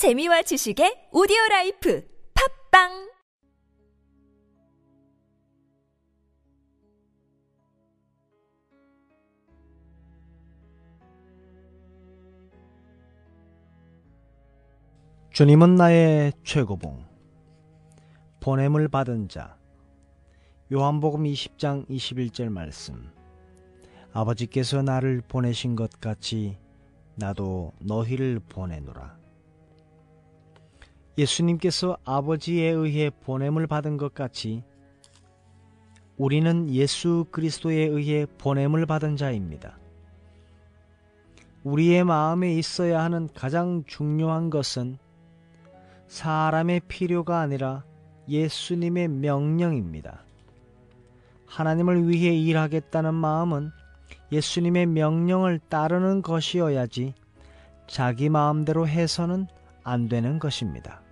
재미와 지식의 오디오 라이프 팝빵! 주님은 나의 최고봉 보냄을 받은 자. 요한복음 20장 21절 말씀. 아버지께서 나를 보내신 것 같이 나도 너희를 보내노라 예수님께서 아버지에 의해 보냄을 받은 것 같이 우리는 예수 그리스도에 의해 보냄을 받은 자입니다. 우리의 마음에 있어야 하는 가장 중요한 것은 사람의 필요가 아니라 예수님의 명령입니다. 하나님을 위해 일하겠다는 마음은 예수님의 명령을 따르는 것이어야지 자기 마음대로 해서는 안 되는 것입니다.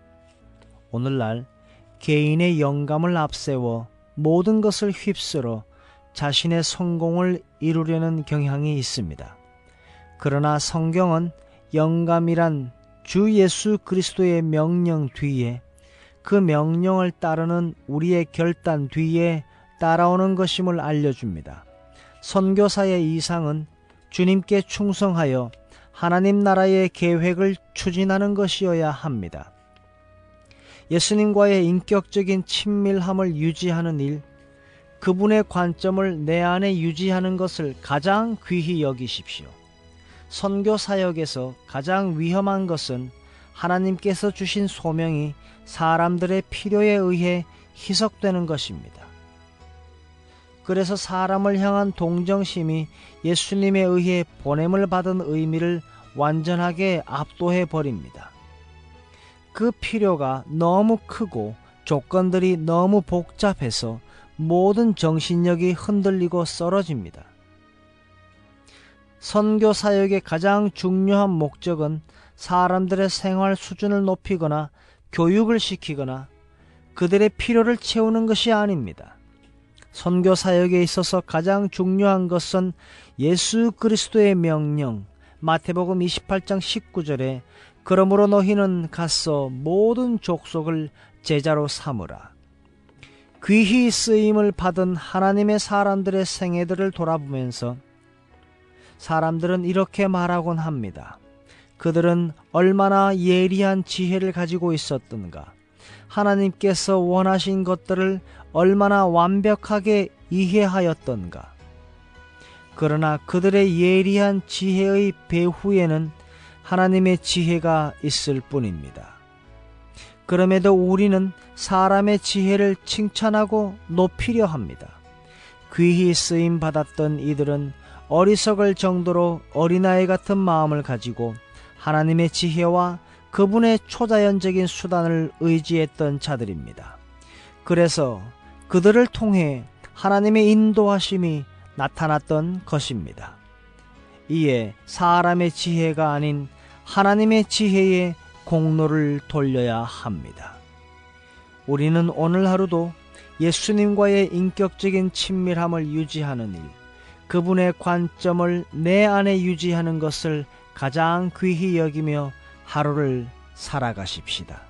오늘날 개인의 영감을 앞세워 모든 것을 휩쓸어 자신의 성공을 이루려는 경향이 있습니다. 그러나 성경은 영감이란 주 예수 그리스도의 명령 뒤에 그 명령을 따르는 우리의 결단 뒤에 따라오는 것임을 알려줍니다. 선교사의 이상은 주님께 충성하여 하나님 나라의 계획을 추진하는 것이어야 합니다. 예수님과의 인격적인 친밀함을 유지하는 일, 그분의 관점을 내 안에 유지하는 것을 가장 귀히 여기십시오. 선교 사역에서 가장 위험한 것은 하나님께서 주신 소명이 사람들의 필요에 의해 희석되는 것입니다. 그래서 사람을 향한 동정심이 예수님에 의해 보냄을 받은 의미를 완전하게 압도해 버립니다. 그 필요가 너무 크고 조건들이 너무 복잡해서 모든 정신력이 흔들리고 썰어집니다. 선교 사역의 가장 중요한 목적은 사람들의 생활 수준을 높이거나 교육을 시키거나 그들의 필요를 채우는 것이 아닙니다. 선교 사역에 있어서 가장 중요한 것은 예수 그리스도의 명령, 마태복음 28장 19절에 그러므로 너희는 가서 모든 족속을 제자로 삼으라. 귀히 쓰임을 받은 하나님의 사람들의 생애들을 돌아보면서 사람들은 이렇게 말하곤 합니다. 그들은 얼마나 예리한 지혜를 가지고 있었던가. 하나님께서 원하신 것들을 얼마나 완벽하게 이해하였던가. 그러나 그들의 예리한 지혜의 배후에는 하나님의 지혜가 있을 뿐입니다. 그럼에도 우리는 사람의 지혜를 칭찬하고 높이려 합니다. 귀히 쓰임 받았던 이들은 어리석을 정도로 어린아이 같은 마음을 가지고 하나님의 지혜와 그분의 초자연적인 수단을 의지했던 자들입니다. 그래서 그들을 통해 하나님의 인도하심이 나타났던 것입니다. 이에 사람의 지혜가 아닌 하나님의 지혜에 공로를 돌려야 합니다. 우리는 오늘 하루도 예수님과의 인격적인 친밀함을 유지하는 일, 그분의 관점을 내 안에 유지하는 것을 가장 귀히 여기며 하루를 살아가십시다.